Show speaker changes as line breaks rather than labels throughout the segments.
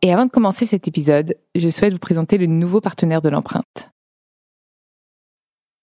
Et avant de commencer cet épisode, je souhaite vous présenter le nouveau partenaire de l'empreinte.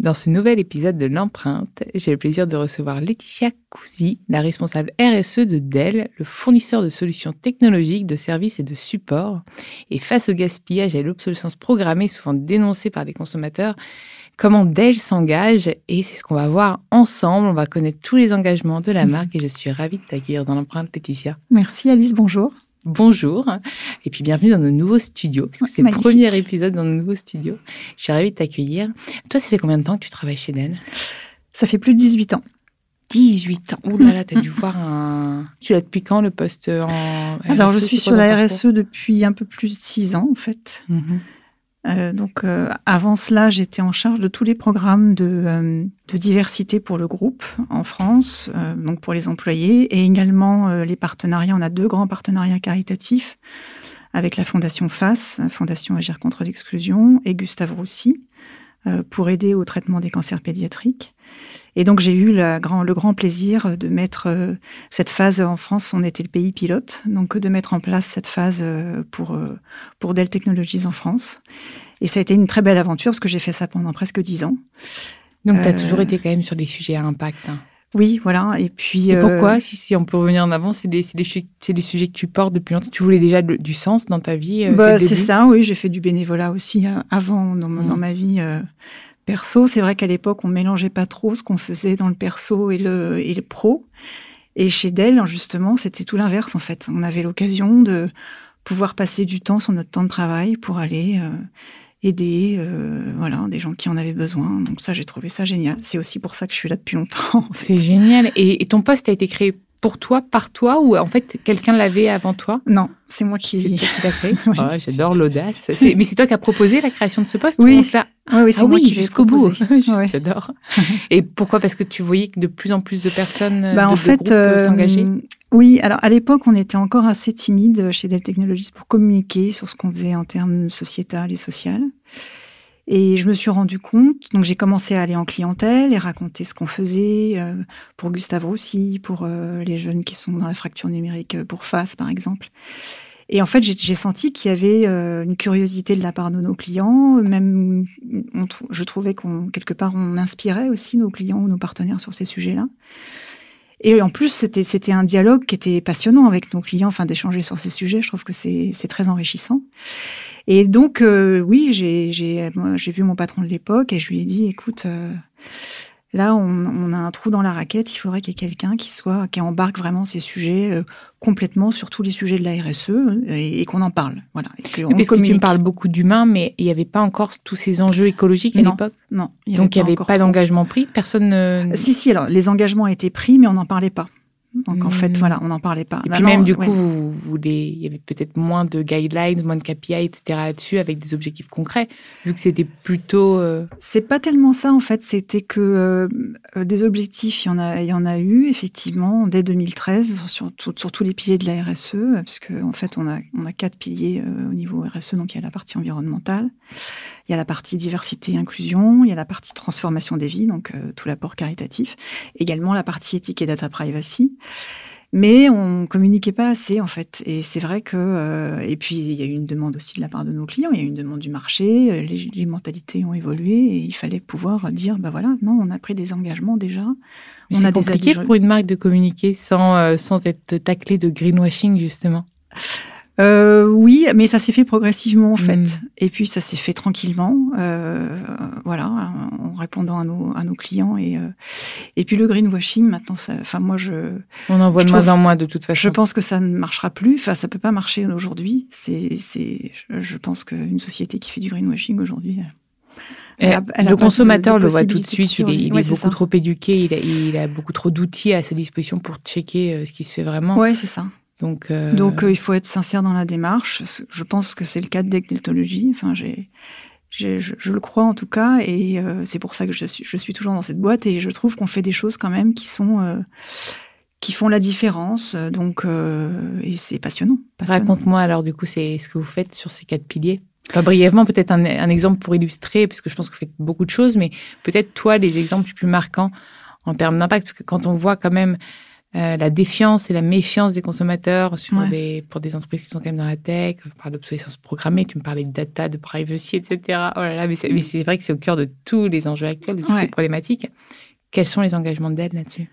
Dans ce nouvel épisode de l'empreinte, j'ai le plaisir de recevoir Laetitia Cousi, la responsable RSE de Dell, le fournisseur de solutions technologiques, de services et de support. Et face au gaspillage et à l'obsolescence programmée souvent dénoncée par les consommateurs, comment Dell s'engage et c'est ce qu'on va voir ensemble. On va connaître tous les engagements de la marque et je suis ravie de t'accueillir dans l'empreinte, Laetitia.
Merci Alice, bonjour.
Bonjour et puis bienvenue dans nos nouveaux studios, parce que c'est le premier épisode dans nos nouveaux studios. Je suis ravie de t'accueillir. Toi, ça fait combien de temps que tu travailles chez Dell?
Ça fait plus de 18 ans.
18 ans. Ouh là là, t'as dû voir un. Tu l'as depuis quand le poste en.
Alors, je suis sur la RSE depuis un peu plus de 6 ans en fait.
Mhm.
Euh, donc euh, avant cela, j'étais en charge de tous les programmes de, euh, diversité pour le groupe en France, donc pour les employés, et également les partenariats. On a deux grands partenariats caritatifs avec la Fondation FAS, Fondation Agir contre l'exclusion, et Gustave Roussy, pour aider au traitement des cancers pédiatriques. Et donc j'ai eu la grand, le grand plaisir de mettre euh, cette phase en France, on était le pays pilote, donc de mettre en place cette phase euh, pour, euh, pour Dell Technologies en France. Et ça a été une très belle aventure parce que j'ai fait ça pendant presque dix ans.
Donc, tu as toujours été quand même sur des sujets à impact. hein.
Oui, voilà. Et puis.
Et pourquoi, si, si on peut revenir en avant, c'est des, des, des sujets que tu portes depuis longtemps. Tu voulais déjà de- du sens dans ta vie
Bah, c'est ça, oui. J'ai fait du bénévolat aussi avant dans, dans ma vie perso. C'est vrai qu'à l'époque, on mélangeait pas trop ce qu'on faisait dans le perso et le, et le pro. Et chez Dell, justement, c'était tout l'inverse en fait. On avait l'occasion de pouvoir passer du temps sur notre temps de travail pour aller euh, aider, euh, voilà, des gens qui en avaient besoin. Donc ça, j'ai trouvé ça génial. C'est aussi pour ça que je suis là depuis longtemps. en fait.
C'est génial. Et, et ton poste a été créé pour toi, par toi, ou en fait quelqu'un l'avait avant toi?
Non, c'est moi
C'est
qui.
créé
Oui.
Oh, J'adore l'audace. C'est- Mais c'est toi qui as proposé la création de ce poste ou
Oui. Oui, oui, c'est
Ah
moi
oui, jusqu'au bout. J'adore. Et pourquoi? Parce que tu voyais que de plus en plus de personnes,
Bah,
de,
en fait,
euh,
euh,
s'engageaient.
oui. Alors à l'époque, on était encore assez timide chez Dell Technologies pour communiquer sur ce qu'on faisait en termes sociétal et social. Et je me suis rendu compte, donc j'ai commencé à aller en clientèle et raconter ce qu'on faisait euh, pour Gustave Roussy, pour euh, les jeunes qui sont dans la fracture numérique, euh, pour FAS par exemple. Et en fait, j'ai senti qu'il y avait une curiosité de la part de nos clients, même je trouvais qu'on quelque part on inspirait aussi nos clients ou nos partenaires sur ces sujets-là. Et en plus, c'était c'était un dialogue qui était passionnant avec nos clients, enfin d'échanger sur ces sujets. Je trouve que c'est très enrichissant. Et donc, euh, oui, j'ai vu mon patron de l'époque et je lui ai dit, écoute, euh, là, on, on a un trou dans la raquette. Il faudrait qu'il y ait quelqu'un qui soit qui embarque vraiment ces sujets euh, complètement sur tous les sujets de la RSE et, et qu'on en parle. Voilà. Et que on
Parce que tu me parles beaucoup d'humains, mais il n'y avait pas encore tous ces enjeux écologiques à
Non,
l'époque?
Non.
Donc il n'y avait pas
trop.
d'engagement pris? Personne. ne-
Si, si, alors les engagements étaient pris, mais on n'en parlait pas. Donc en fait,
Hmm.
voilà, on n'en parlait pas.
Et puis même, du
ouais.
coup, vous, vous les- il y avait peut-être moins de guidelines, moins de KPI, etc. là-dessus, avec des objectifs concrets, vu que c'était plutôt... euh,
C'est pas tellement ça en fait, c'était que euh, euh, des objectifs, il y en a, il y en a eu effectivement dès 2013 sur, tout- sur tous les piliers de la RSE, parce que en fait on a on a quatre piliers euh, au niveau RSE, donc il y a la partie environnementale, il y a la partie diversité et inclusion, il y a la partie transformation des vies, donc euh, tout l'apport caritatif, également la partie éthique et data privacy. Mais on communiquait pas assez en fait, et c'est vrai que euh, et puis il y a eu une demande aussi de la part de nos clients, il y a eu une demande du marché, euh, les, les mentalités ont évolué et il fallait pouvoir dire bah voilà non on a pris des engagements déjà,
mais c'est compliqué pour une marque de communiquer sans, euh, sans être taclé de greenwashing, justement.
Euh, oui, mais ça s'est fait progressivement en fait.
Mm.
Et puis ça s'est fait tranquillement, euh, voilà, en répondant à nos, à nos clients. Et, euh, et puis le greenwashing, maintenant, ça, enfin moi je,
On en voit
Je
de moins en moins, de toute façon.
je pense que ça ne marchera plus. Enfin, ça peut pas marcher aujourd'hui. C'est, c'est, je- pense qu'une société qui fait du greenwashing aujourd'hui. Elle a- elle a
le
de-
consommateur
de
le voit tout de suite, il est, il beaucoup
ça.
trop éduqué, il a, il a beaucoup trop d'outils à sa disposition pour checker ce qui se fait vraiment.
Ouais, c'est ça.
Donc, euh,
Donc euh, il faut être sincère dans la démarche. Je pense que c'est le cas de Decnetologie. Enfin, j'ai, j'ai- je, je le crois en tout cas, et euh, c'est pour ça que je suis, je suis toujours dans cette boîte. Et je trouve qu'on fait des choses quand même qui sont, euh, qui font la différence. Donc, euh, et c'est passionnant. passionnant.
raconte-moi alors du coup, c'est ce que vous faites sur ces quatre piliers. Enfin, brièvement, peut-être un, un exemple pour illustrer, parce que je pense que vous faites beaucoup de choses, mais peut-être toi, les exemples les plus marquants en termes d'impact, parce que quand on voit quand même euh, la défiance et la méfiance des consommateurs sur
Ouais.
des, pour des entreprises qui sont quand même dans la tech, on parle d'obsolescence programmée, tu me parlais de data, de privacy, etc. Oh là là, mais c'est mais c'est vrai que c'est au cœur de tous les enjeux actuels, de toutes
Ouais.
les problématiques. Quels sont les engagements d'aide là-dessus?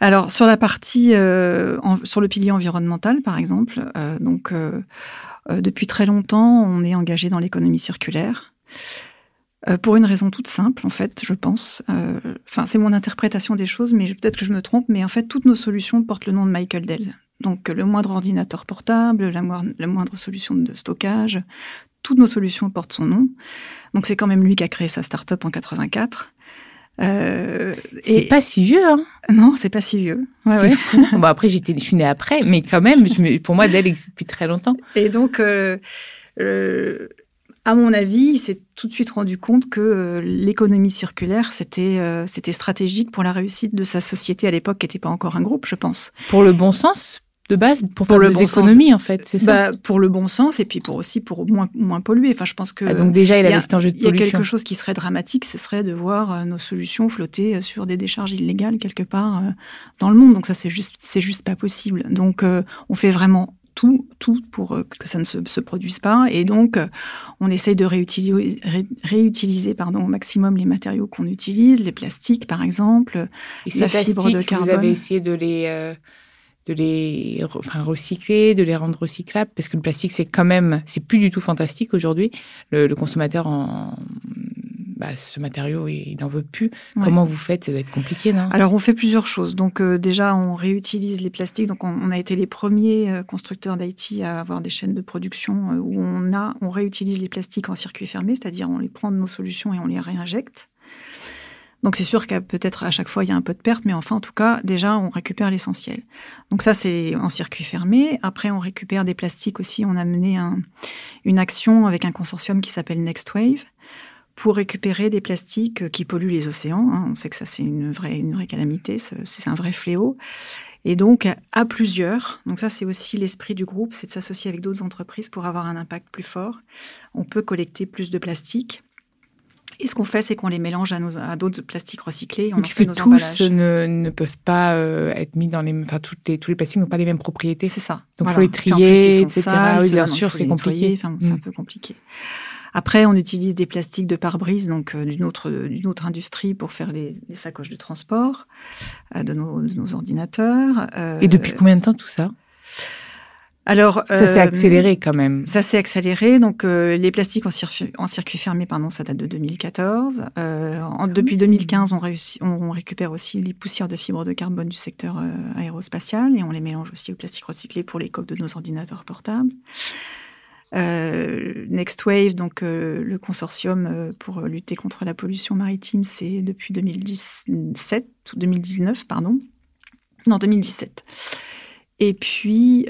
Alors sur la partie, euh, en- sur le pilier environnemental par exemple, euh, donc euh, euh, depuis très longtemps, on est engagé dans l'économie circulaire. Euh, pour une raison toute simple, en fait, je pense. Euh, Enfin, c'est mon interprétation des choses, mais peut-être que je me trompe. Mais en fait, toutes nos solutions portent le nom de Michael Dell. Donc, le moindre ordinateur portable, la, moindre- la moindre solution de stockage, toutes nos solutions portent son nom. Donc, c'est quand même lui qui a créé sa start-up en 84. Euh,
C'est pas si vieux, hein
Non, c'est pas si vieux. Ouais,
fou. Bon, après, j'étais, je suis née après, mais quand même, je me- pour moi, Dell existe depuis très longtemps.
Et donc, euh, euh, à mon avis, il s'est tout de suite rendu compte que euh, l'économie circulaire, c'était euh, c'était stratégique pour la réussite de sa société à l'époque, qui n'était pas encore un groupe, je pense.
Pour le bon sens, de base, pour,
Pour
faire
le
des
bon sens.
économies, en fait, c'est ça
Bah, pour le bon sens et puis pour aussi pour moins, moins polluer. Enfin, je pense que
Ah, Donc déjà, il avait
a-
cet enjeu de
il y a quelque chose qui serait dramatique, ce serait de voir euh, nos solutions flotter sur des décharges illégales quelque part euh, dans le monde. Donc ça, c'est juste, c'est juste pas possible. Donc euh, on fait vraiment tout, tout pour euh, que ça ne se, se produise pas. Et donc euh, on essaye de réutiliser, ré- réutiliser pardon, au maximum les matériaux qu'on utilise, les plastiques par exemple.
Et ces
la fibre de
plastiques, vous
carbone.
avez essayé de les, euh, de les enfin, recycler, de les rendre recyclables, parce que le plastique, c'est quand même, c'est plus du tout fantastique aujourd'hui. Le, le consommateur, en, bah, ce matériau, il n'en veut plus.
Ouais.
Comment vous faites? Ça doit être compliqué, non?
Alors on fait plusieurs choses. Donc euh, déjà on réutilise les plastiques. Donc on, on a été les premiers euh, constructeurs d'IT à avoir des chaînes de production euh, où on a on réutilise les plastiques en circuit fermé, c'est-à-dire on les prend de nos solutions et on les réinjecte. Donc c'est sûr qu'à peut-être à chaque fois il y a un peu de perte, mais enfin en tout cas déjà on récupère l'essentiel. Donc ça c'est en circuit fermé. Après on récupère des plastiques aussi. On a mené un- une action avec un consortium qui s'appelle Next Wave pour récupérer des plastiques euh, qui polluent les océans. hein. On sait que ça, c'est une vraie, une vraie calamité, ce- c'est un vrai fléau. Et donc, à plusieurs, donc ça, c'est aussi l'esprit du groupe, c'est de s'associer avec d'autres entreprises pour avoir un impact plus fort. On peut collecter plus de plastique. Et ce qu'on fait, c'est qu'on les mélange à, d'autres plastiques recyclés on en fait
Puisque
nos
tous
emballages.
ne, ne peuvent pas euh, être mis dans les, enfin les, tous les plastiques n'ont pas les mêmes propriétés.
C'est ça.
Donc,
Voilà.
faut les
plus,
trier,
sont
etc.
sales,
Oui, bien sûr,
il
c'est compliqué.
Enfin, c'est un
Mm.
peu compliqué. Après, on utilise des plastiques de pare-brise, donc euh, d'une autre, d'une autre industrie pour faire les, les sacoches de transport euh, de, nos, de nos ordinateurs. Euh,
Et depuis combien de temps tout ça?
Alors,
Ça s'est
euh,
accéléré quand même.
Ça s'est accéléré. Donc, euh, les plastiques en, circuit- en circuit fermé, pardon, ça date de 2014. Euh, en- depuis 2015, on, récupère aussi les poussières de fibres de carbone du secteur euh, aérospatial et on les mélange aussi au plastique recyclé pour les coques de nos ordinateurs portables. Euh, Next Wave, donc euh, le consortium euh, pour lutter contre la pollution maritime, c'est depuis 2017 ou 2019, pardon. En 2017. Et puis,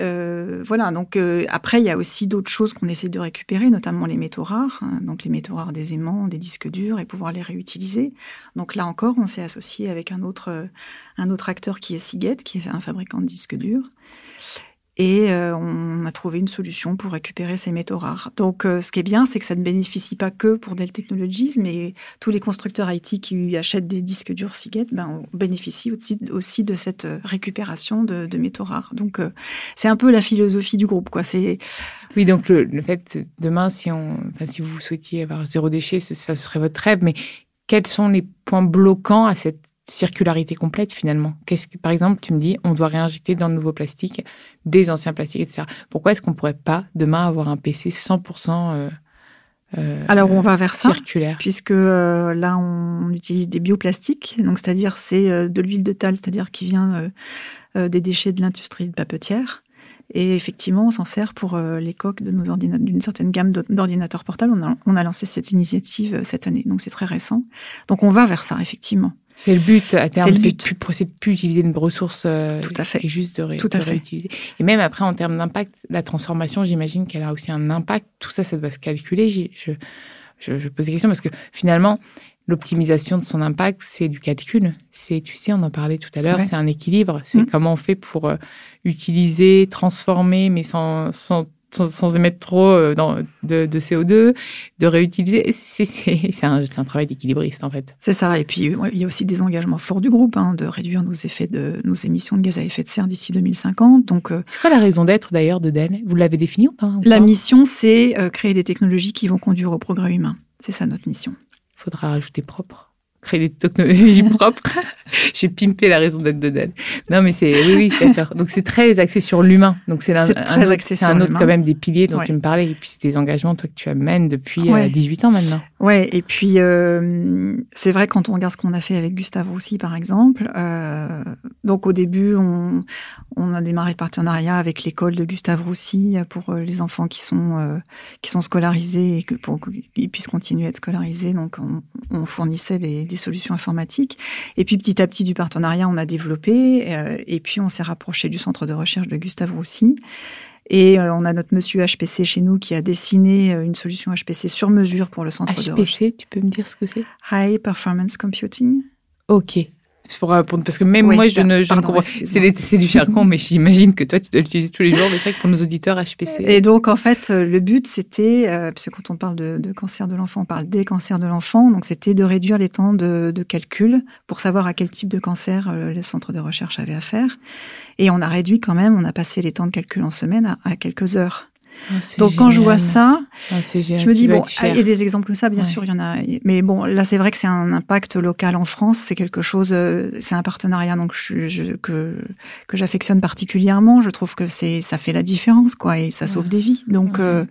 voilà, donc après, il y a aussi d'autres choses qu'on essaie de récupérer, notamment les métaux rares, hein, donc les métaux rares des aimants, des disques durs, et pouvoir les réutiliser. Donc là encore, on s'est associé avec un autre, un autre acteur qui est Seagate, qui est un fabricant de disques durs. Et euh, on a trouvé une solution pour récupérer ces métaux rares. Donc, euh, ce qui est bien, c'est que ça ne bénéficie pas que pour Dell Technologies, mais tous les constructeurs IT qui achètent des disques durs Seagate ben, bénéficient aussi, de cette euh, récupération de, métaux rares. Donc, c'est un peu la philosophie du groupe. Quoi.
Oui, donc le, fait demain, si on, enfin, si vous souhaitiez avoir zéro déchet, ce serait votre rêve. Mais quels sont les points bloquants à cette circularité complète finalement Qu'est-ce que, par exemple, tu me dis, on doit réinjecter dans de nouveaux plastiques des anciens plastiques, etc. Pourquoi est-ce qu'on pourrait pas demain avoir un PC 100% euh,
euh, Alors on va vers
circulaire?
ça, puisque euh, là on utilise des bioplastiques, donc c'est-à-dire c'est euh, de l'huile de tal, c'est-à-dire qui vient des déchets de l'industrie de papetière. Et effectivement, on s'en sert pour les coques de nos ordinateurs, d'une certaine gamme d'ordinateurs portables. On a, on a lancé cette initiative cette année, donc c'est très récent. Donc on va vers ça, effectivement.
C'est le but à terme, c'est de plus, plus utiliser une ressource euh,
Tout à fait.
et juste de, ré,
Tout à
de
fait.
réutiliser. Et même après, en termes d'impact, la transformation, j'imagine qu'elle a aussi un impact. Tout ça, ça doit se calculer. Je, je, je pose des questions parce que finalement, l'optimisation de son impact, c'est du calcul. C'est, tu sais, on en parlait tout à l'heure,
Ouais.
c'est un équilibre. C'est
Mm.
comment on fait pour euh, utiliser, transformer, mais sans, sans sans, sans, émettre trop euh, dans, de, de, CO2, de réutiliser. C'est un, un, travail d'équilibriste, en fait.
C'est ça. Et puis, ouais, il y a aussi des engagements forts du groupe, hein, de réduire nos effets de, nos émissions de gaz à effet de serre d'ici 2050. Donc, euh,
c'est quoi la raison d'être, d'ailleurs, de Dell? Vous l'avez défini ou pas
La mission, c'est euh, créer des technologies qui vont conduire au progrès humain. C'est ça, notre mission.
Il faudra rajouter propre créer des technologies propres. J'ai pimpé la raison d'être de Dell. Non, mais c'est oui, oui, d'accord. Donc c'est très axé sur l'humain. Donc c'est un, autre,
sur
un autre quand même des piliers dont
Ouais.
tu me parlais. Et puis c'est des engagements toi que tu amènes depuis
Ouais.
euh, 18 ans maintenant.
Ouais, et puis euh, c'est vrai quand on regarde ce qu'on a fait avec Gustave Roussy par exemple. Euh, donc au début, on, on a démarré le partenariat avec l'école de Gustave Roussy pour les enfants qui sont qui sont scolarisés et que pour qu'ils puissent continuer à être scolarisés. Donc on, on fournissait des, des, solutions informatiques. Et puis petit à petit du partenariat, on a développé euh, et puis on s'est rapproché du centre de recherche de Gustave Roussy. Et euh, on a notre monsieur HPC chez nous qui a dessiné euh, une solution HPC sur mesure pour le centre
HPC,
de recherche.
HPC, tu peux me dire ce que c'est?
High Performance Computing.
Ok. Pour répondre, parce que même
oui,
moi, je ne, je
pardon,
ne comprends. C'est du jargon, mais j'imagine que toi, tu dois l'utiliser tous les jours. Mais c'est vrai que pour nos auditeurs, HPC.
Et donc, en fait, le but, c'était, euh, parce que quand on parle de, de cancer de l'enfant, on parle des cancers de l'enfant. Donc, c'était de réduire les temps de, de, calcul pour savoir à quel type de cancer euh, les centres de recherche avaient affaire. Et on a réduit quand même, on a passé les temps de calcul en semaine à, à quelques heures.
Oh,
Donc
génial.
quand je vois ça,
oh, je
me dis bon, il y a des exemples comme ça, bien
ouais.
sûr, il y en a. Mais bon, là c'est vrai que c'est un impact local en France, c'est quelque chose, euh, c'est un partenariat donc je, je, que que j'affectionne particulièrement. Je trouve que c'est ça fait la différence quoi et ça sauve
ouais.
des vies. Donc
ouais.
euh,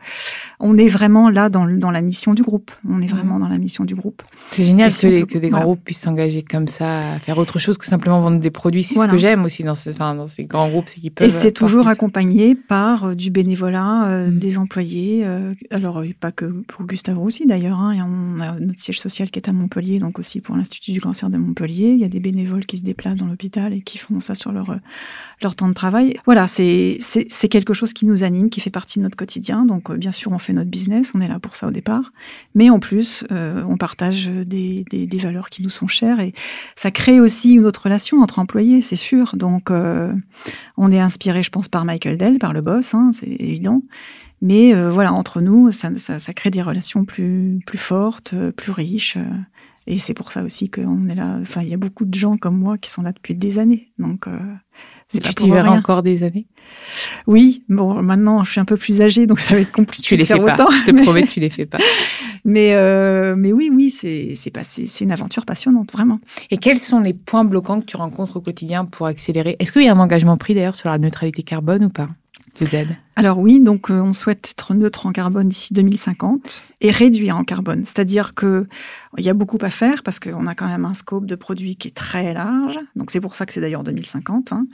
on est vraiment là dans dans la mission du groupe. On est vraiment dans la mission du groupe.
C'est génial que, les, que des grands
voilà.
groupes puissent s'engager comme ça, à faire autre chose que simplement vendre des produits. C'est
Voilà.
ce que j'aime aussi dans ces, enfin, dans ces grands groupes, c'est qu'ils peuvent.
Et c'est toujours accompagné par euh, du bénévolat, euh, des employés. euh, alors, euh, pas que pour Gustave aussi d'ailleurs. Hein, a notre siège social qui est à Montpellier, donc aussi pour l'Institut du cancer de Montpellier. Il y a des bénévoles qui se déplacent dans l'hôpital et qui font ça sur leur, leur temps de travail. Voilà, c'est quelque chose qui nous anime, qui fait partie de notre quotidien. Donc, bien sûr, on fait notre business, on est là pour ça au départ. Mais en plus, on partage des, des, valeurs qui nous sont chères et ça crée aussi une autre relation entre employés, c'est sûr. Donc, on est inspiré, je pense, par Michael Dell, par le boss, hein, c'est évident. Mais euh, voilà, entre nous, ça, ça, ça, crée des relations plus, plus fortes, euh, plus riches. Euh, et c'est pour ça aussi qu'on est là. Enfin, il y a beaucoup de gens comme moi qui sont là depuis des années. Donc, euh,
c'est pas pour rien. encore des années
Oui, bon, maintenant je suis un peu plus âgée, donc ça va être compliqué
tu
de
les
faire
fais
autant.
Pas. Je te promets que tu les fais pas.
mais, euh, mais oui, oui, c'est c'est une aventure passionnante, vraiment.
Et quels sont les points bloquants que tu rencontres au quotidien pour accélérer? Est-ce qu'il y a un engagement pris d'ailleurs sur la neutralité carbone ou pas? De Dell
Alors oui, donc euh, on souhaite être neutre en carbone d'ici 2050 et réduire en carbone. C'est-à-dire que il y a beaucoup à faire parce qu'on a quand même un scope de produits qui est très large. Donc c'est pour ça que c'est d'ailleurs 2050. Hein.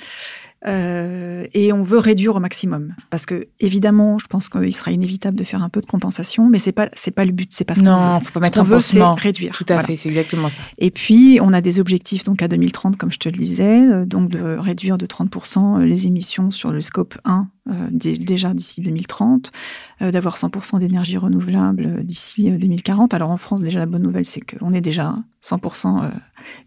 Euh, et on veut réduire au maximum parce que évidemment, je pense qu'il sera inévitable de faire un peu de compensation, mais c'est pas c'est pas le but, c'est pas ce qu'on veut.
Non, faut pas mettre
ce
un
veut, c'est réduire.
Tout à
Voilà.
fait, c'est exactement ça.
Et puis, on a des objectifs donc à 2030, comme je te le disais, euh, donc de réduire de 30% les émissions sur le scope 1 euh, dé- déjà d'ici 2030, euh, d'avoir 100% d'énergie renouvelable euh, d'ici euh, 2040. Alors en France, déjà la bonne nouvelle, c'est qu'on est déjà 100% euh,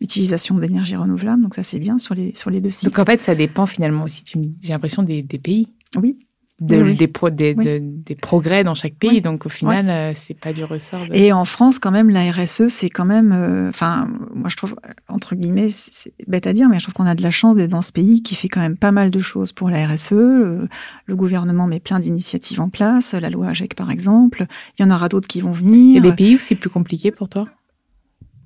utilisation d'énergie renouvelable, donc ça c'est bien sur les sur les deux sites.
Donc en fait, ça dépend finalement aussi, j'ai l'impression, des, des pays.
Oui.
De-
Oui.
Des, pro- des,
Oui.
de- des progrès dans chaque pays.
Oui.
Donc au final, euh, c'est pas du ressort. De...
Et en France, quand même, la RSE, c'est quand même, euh, enfin, moi je trouve, entre guillemets, c'est bête à dire, mais je trouve qu'on a de la chance d'être dans ce pays qui fait quand même pas mal de choses pour la RSE. Le, le gouvernement met plein d'initiatives en place, la loi AGEC par exemple. Il y en aura d'autres qui vont
Il y
venir.
a des pays où c'est plus compliqué pour toi?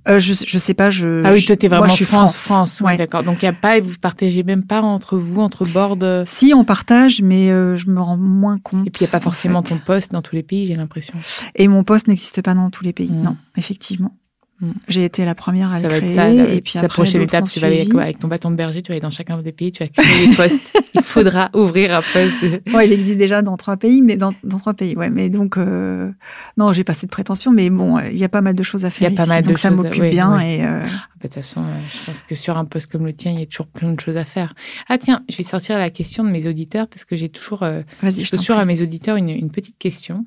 Euh, je, je sais pas, je.
Ah oui, toi, t'es
moi,
vraiment
je suis
France, France. oui,
ouais.
d'accord. Donc, il y a pas, vous partagez même pas entre vous, entre boards. euh,
Si on partage, mais euh, je me rends moins compte.
Et puis, il n'y a pas
en
forcément
fait.
ton poste dans tous les pays, j'ai l'impression.
Et mon poste n'existe pas dans tous les pays.
Mm.
Non, effectivement.
Mm.
J'ai été la première à
Ça
le
va être
créer.
ça.
et puis après,
prochaine
d'autres
étape,
ont
tu vas aller avec, ton bâton de berger, tu vas aller dans chacun des pays, tu vas créer des postes. il faudra ouvrir un poste.
Ouais, il existe déjà dans trois pays, mais dans, dans trois pays, ouais. Mais donc, euh, non, j'ai pas cette prétention, mais bon, euh, il y a pas mal de choses à faire
Il y a pas
ici,
mal de
donc ça
choses à-
m'occupe
oui,
bien et euh,
Ah, bah, De toute façon, je pense que sur un poste comme le tien, il y a toujours plein de choses à faire. Ah tiens, je vais sortir la question de mes auditeurs parce que j'ai toujours, euh,
vas-y, je
toujours à mes auditeurs une, une petite question.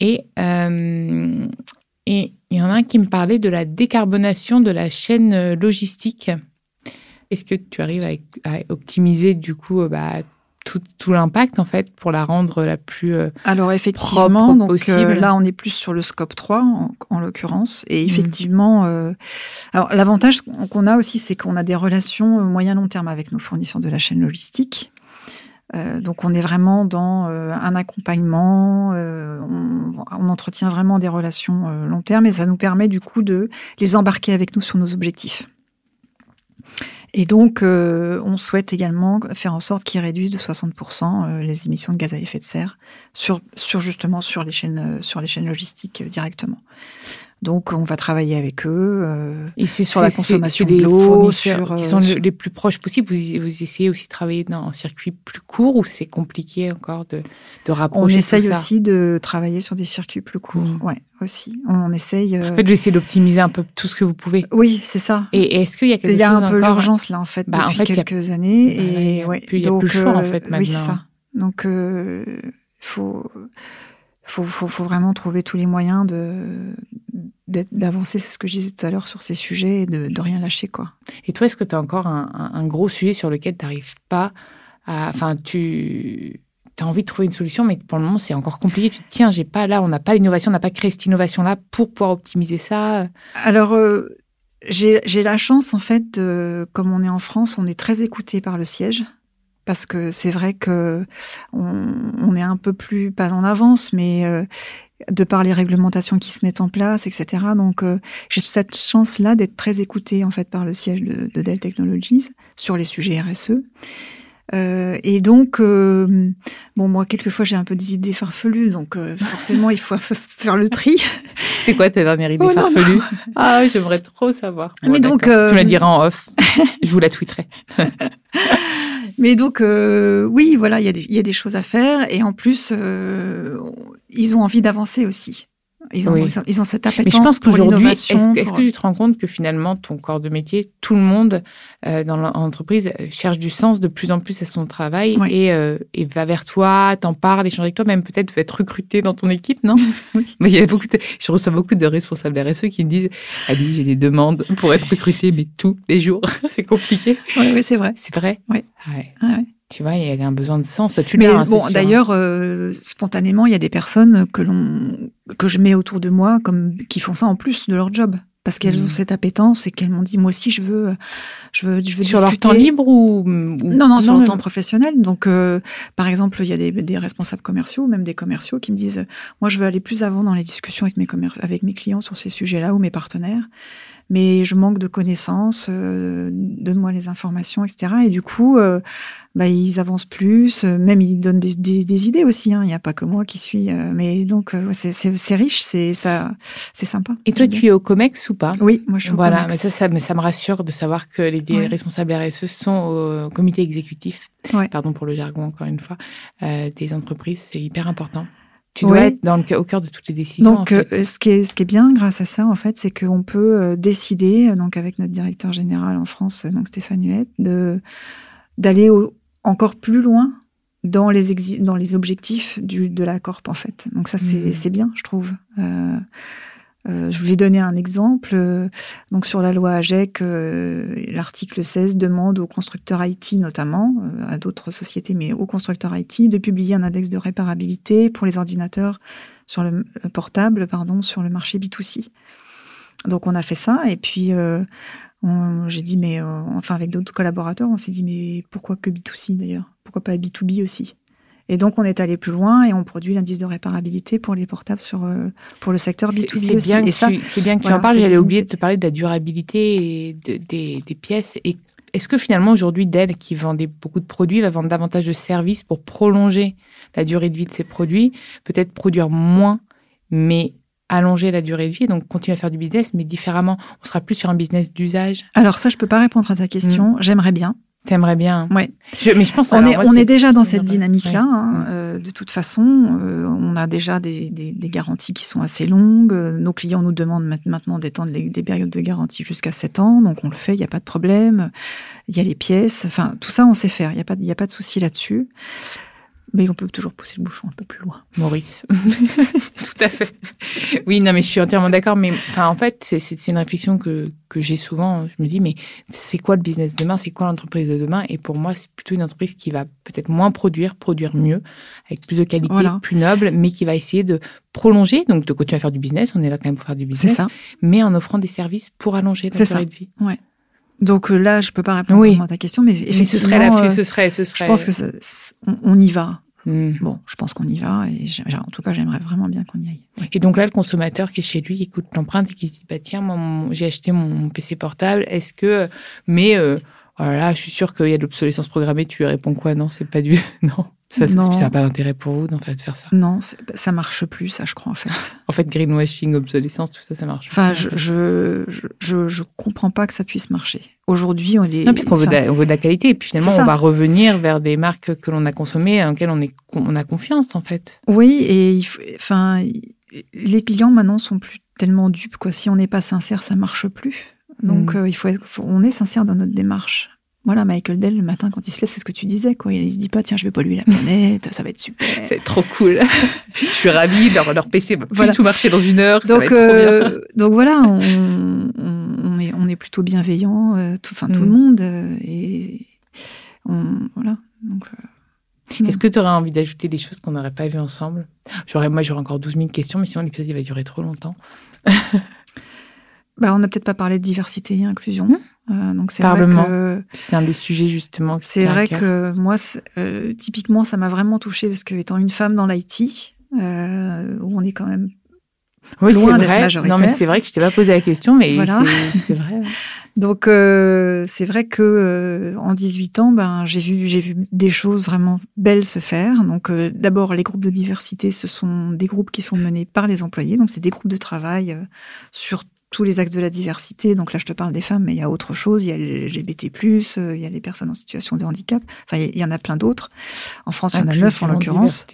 Et et il y en a un qui me parlait de la décarbonation de la chaîne euh, logistique. Est-ce que tu arrives à, à optimiser du coup euh, bah, tout, tout l'impact en fait pour la rendre la plus euh,
Alors effectivement,
propre
donc
possible?
euh, là, on est plus sur le scope 3 en, en l'occurrence, et
Mhm.
effectivement, euh, alors l'avantage qu'on a aussi, c'est qu'on a des relations moyen long terme avec nos fournisseurs de la chaîne logistique. Euh, donc on est vraiment dans euh, un accompagnement, euh, on, entretient vraiment des relations long terme et ça nous permet du coup de les embarquer avec nous sur nos objectifs. Et donc on souhaite également faire en sorte qu'ils réduisent de 60% euh, les émissions de gaz à effet de serre sur, sur justement sur les chaînes sur les chaînes logistiques directement. Donc on va travailler avec eux. euh,
Et c'est
Sur la consommation de l'eau, sur,
qui
euh,
sont les plus proches possibles. Vous, vous essayez aussi de travailler dans un circuit plus court ou c'est compliqué encore de, de
on
rapprocher
essaye
tout ça
aussi de travailler sur des circuits plus courts.
Mhm.
Ouais, aussi. On essaye. euh,
En fait, j'essaie d'optimiser un peu tout ce que vous pouvez.
Oui, c'est ça.
Et est-ce qu'il y a quelque
Il y a
chose
un peu l'urgence là en fait
Bah, en
depuis
fait, il y a-
quelques années
il
et
a
ouais,
plus- il y a plus le choix, en
euh,
fait,
Oui, c'est
maintenant.
ça. Donc euh, faut, faut faut faut vraiment trouver tous les moyens de d'avancer, c'est ce que je disais tout à l'heure sur ces sujets et de, de rien lâcher quoi.
Et toi, est-ce que tu as encore un, gros sujet sur lequel tu n'arrives pas à. Enfin, tu as envie de trouver une solution, mais pour le moment, c'est encore compliqué. Tu te dis, tiens, j'ai pas là, on n'a pas l'innovation, on n'a pas créé cette innovation-là pour pouvoir optimiser ça.
Alors, euh, j'ai j'ai la chance, en fait, de- comme on est en France, on est très écouté par le siège. Parce que c'est vrai que on, on est un peu plus, pas en avance, mais euh, de par les réglementations qui se mettent en place, etc. Donc, euh, j'ai cette chance-là d'être très écoutée, en fait, par le siège de, de Dell Technologies sur les sujets RSE. Euh, et donc, bon, moi, quelquefois, j'ai un peu des idées farfelues, donc forcément, il faut faire le tri.
C'était quoi ta dernière idée
Oh, non,
farfelue Ah, j'aimerais trop savoir.
Mais donc.
Tu me la diras en off. Je vous la tweeterai.
Mais donc, euh, oui, voilà, il y, a des- il y a des choses à faire. Et en plus, euh, ils ont envie d'avancer aussi. Ils ont,
Oui.
ils ont cette appétence
Mais je pense qu'aujourd'hui, est-ce que, tu te rends compte que finalement, ton corps de métier, tout le monde euh, dans l'entreprise euh, cherche du sens de plus en plus à son travail
Oui.
et, euh, et va vers toi, t'en parle, échange avec toi, même peut-être être recruté dans ton équipe, non?
Oui.
Mais il y a beaucoup de- je reçois beaucoup de responsables RSE qui me disent Ali, j'ai des demandes pour être recruté, mais tous les jours. c'est compliqué.
Oui, oui, c'est vrai.
C'est vrai?
Oui.
Ouais.
Ah ouais.
Tu vois, il y a un besoin de sens. Toi, tu
Mais
l'as, hein,
bon, d'ailleurs, euh, spontanément, il y a des personnes que l'on que je mets autour de moi comme qui font ça en plus de leur job parce qu'elles
Mhm.
ont cette appétence et qu'elles m'ont dit moi aussi je veux je veux je veux
Sur leur temps libre ou, ou-
Non, non, sur le temps professionnel. Donc, euh, par exemple, il y a des, des responsables commerciaux, même des commerciaux, qui me disent, moi, je veux aller plus avant dans les discussions avec mes, avec mes clients sur ces sujets-là ou mes partenaires. Mais je manque de connaissances, euh, donne-moi les informations, etc. Et du coup, euh, bah, ils avancent plus, euh, même ils donnent des, des, idées aussi. Hein. Il n'y a pas que moi qui suis, mais donc c'est riche, c'est ça, c'est sympa.
Et toi, tu es au Comex ou pas?
Oui, moi je suis au
voilà,
Comex.
Mais ça, ça, mais ça me rassure de savoir que les responsables RSE sont au comité exécutif. Pardon pour le jargon encore une fois des entreprises, c'est hyper important. Tu dois être dans le, au cœur de toutes les décisions.
Donc, euh, ce, qui est, ce qui est bien grâce à ça, en fait, c'est qu'on peut euh, décider, euh, donc avec notre directeur général en France, donc Stéphane Huette, de d'aller encore plus loin dans les, dans les objectifs du, de la corp, en fait. Donc ça, c'est mmh. bien, je trouve. Euh, euh, je vais donner un exemple. Euh, donc sur la loi AGEC, euh, l'article 16 demande aux constructeurs IT notamment, à d'autres sociétés, mais aux constructeurs IT, de publier un index de réparabilité pour les ordinateurs sur le sur le marché B2C. Donc on a fait ça et puis j'ai dit mais enfin avec d'autres collaborateurs, on s'est dit mais pourquoi que B2C d'ailleurs? Pourquoi pas B2B aussi? Et donc, on est allé plus loin et on produit l'indice de réparabilité pour les portables sur, euh, pour le secteur B2B
C'est bien, que bien que tu en parles. J'avais oublié de te parler de la durabilité des, des, pièces. Et est-ce que finalement, aujourd'hui, Dell, qui vendait beaucoup de produits, va vendre davantage de services pour prolonger la durée de vie de ses produits Peut-être produire moins, mais allonger la durée de vie, donc continuer à faire du business, mais différemment? On sera plus sur un business d'usage?
Alors ça, je peux pas répondre à ta question. Mm. J'aimerais bien.
T'aimerais bien.
Ouais.
mais je pense.
On est, on est déjà dans cette dynamique-là. Hein, euh, de toute façon, euh, on a déjà des, des, des, garanties qui sont assez longues. Nos clients nous demandent maintenant d'étendre des périodes de garantie jusqu'à 7 ans, donc on le fait. Il n'y a pas de problème. Il y a les pièces. Enfin, tout ça, on sait faire. Il n'y a pas, il y a pas de souci là-dessus. Mais on peut toujours pousser le bouchon un peu plus loin.
Maurice. Tout à fait. Oui, non, mais je suis entièrement d'accord. Mais enfin, en fait, c'est une réflexion que, que j'ai souvent. Je me dis, mais c'est quoi le business de demain? C'est quoi l'entreprise de demain? Et pour moi, c'est plutôt une entreprise qui va peut-être moins produire, produire mieux, avec plus de qualité, plus noble, mais qui va essayer de prolonger, donc de continuer à faire du business. On est là quand même pour faire du business. Ça. Mais en offrant des services pour allonger la durée de vie.
Ouais. Donc euh, là, je peux pas répondre à ta question, mais effectivement,
ce serait la, euh, ce serait, ce serait.
Je pense que on, y va. Hmm. Bon, je pense qu'on y va et en tout cas, j'aimerais vraiment bien qu'on y aille.
Et donc là, le consommateur qui est chez lui, qui écoute l'empreinte et qui se dit bah tiens, moi, j'ai acheté mon PC portable, est-ce que mais euh, voilà, oh je suis sûr qu'il y a de l'obsolescence programmée. Tu lui réponds quoi? Non, c'est pas du non. Ça n'a pas d'intérêt pour vous d'en fait, de faire ça?
Non, ça marche plus, ça, je crois, en fait.
en fait, greenwashing, obsolescence, tout ça, ça marche
Enfin, je, je, je, je, comprends pas que ça puisse marcher. Aujourd'hui, on est.
Non, puisqu'on veut, veut de la qualité. Et puis finalement, on va revenir vers des marques que l'on a consommées, en lesquelles on, est, on a confiance, en fait.
Oui, et il faut, enfin, les clients maintenant sont plus tellement dupes, quoi. Si on n'est pas sincère, ça marche plus. Donc, mm. euh, il faut être, on est sincère dans notre démarche. Voilà, Michael Dell, le matin, quand il se lève, c'est ce que tu disais, quoi. Il se dit pas, tiens, je vais polluer la planète, ça va être super.
C'est trop cool. je suis ravie, leur, leur PC va plus tout marcher dans une heure.
Donc, euh, donc voilà, on, on, est, on est plutôt bienveillant, euh, tout, enfin, tout le mm. monde, euh, et voilà. Donc,
Est-ce que tu aurais envie d'ajouter des choses qu'on n'aurait pas vues ensemble? J'aurais, Moi, j'aurais encore 12 000 questions, mais sinon, l'épisode, il va durer trop longtemps.
bah, on n'a peut-être pas parlé de diversité et inclusion. Euh, donc c'est Vrai
c'est un des sujets justement.
C'est vrai que moi, euh, typiquement, ça m'a vraiment touchée parce que étant une femme dans l'IT, euh, où on est quand même
oui, loin d'être majoritaire. Non, mais c'est vrai que je t'ai pas posé la question, mais c'est vrai.
Donc c'est vrai que en 18 ans, ben j'ai vu j'ai vu des choses vraiment belles se faire. Donc d'abord les groupes de diversité, ce sont des groupes qui sont menés par les employés. Donc c'est des groupes de travail sur tous les axes de la diversité. Donc là, je te parle des femmes, mais il y a autre chose. Il y a les LGBT+, euh, il y a les personnes en situation de handicap. Enfin, il y en a plein d'autres. En France, il y en a neuf en l'occurrence.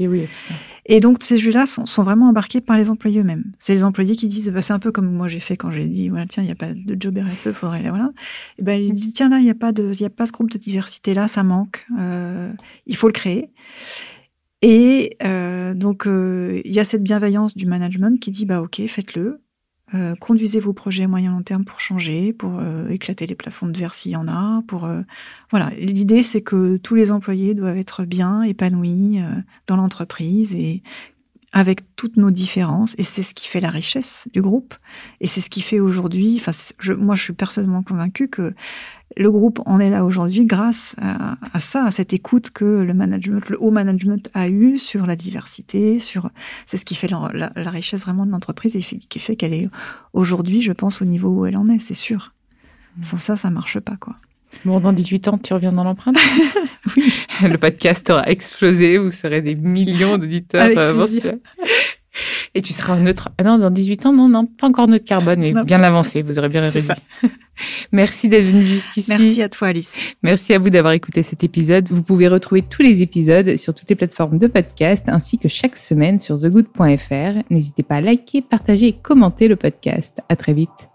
et donc, ces jeux-là sont, sont, vraiment embarqués par les employés eux-mêmes. C'est les employés qui disent, bah, c'est un peu comme moi j'ai fait quand j'ai dit, voilà, tiens, il n'y a pas de job RSE, faudrait voilà. Et ben, ils disent, tiens, là, il n'y a pas de, il y a pas ce groupe de diversité-là, ça manque. Euh, il faut le créer. Et euh, donc, euh, il y a cette bienveillance du management qui dit, bah, ok, faites-le. Euh, conduisez vos projets moyen long terme pour changer, pour euh, éclater les plafonds de verre s'il y en a. Pour euh, voilà, l'idée c'est que tous les employés doivent être bien épanouis dans l'entreprise et avec toutes nos différences. Et c'est ce qui fait la richesse du groupe. Et c'est ce qui fait aujourd'hui, enfin, moi, je suis personnellement convaincue que le groupe en est là aujourd'hui grâce à, ça, à cette écoute que le management, le haut management a eu sur la diversité, sur, c'est ce qui fait la, richesse vraiment de l'entreprise et qui fait qu'elle est aujourd'hui, je pense, au niveau où elle en est, c'est sûr. Mmh. Sans ça, ça marche pas, quoi.
Bon, dans 18 ans, tu reviens dans l'empreinte? Oui. Le podcast aura explosé, vous serez des millions d'auditeurs euh, Et tu seras neutre. Ah non, dans 18 ans, non, non, pas encore neutre carbone, mais bien avancé, vous aurez bien réussi. Merci d'être venu jusqu'ici.
Merci à toi, Alice.
Merci à vous d'avoir écouté cet épisode. Vous pouvez retrouver tous les épisodes sur toutes les plateformes de podcast ainsi que chaque semaine sur thegood.fr. N'hésitez pas à liker, partager et commenter le podcast. À très vite.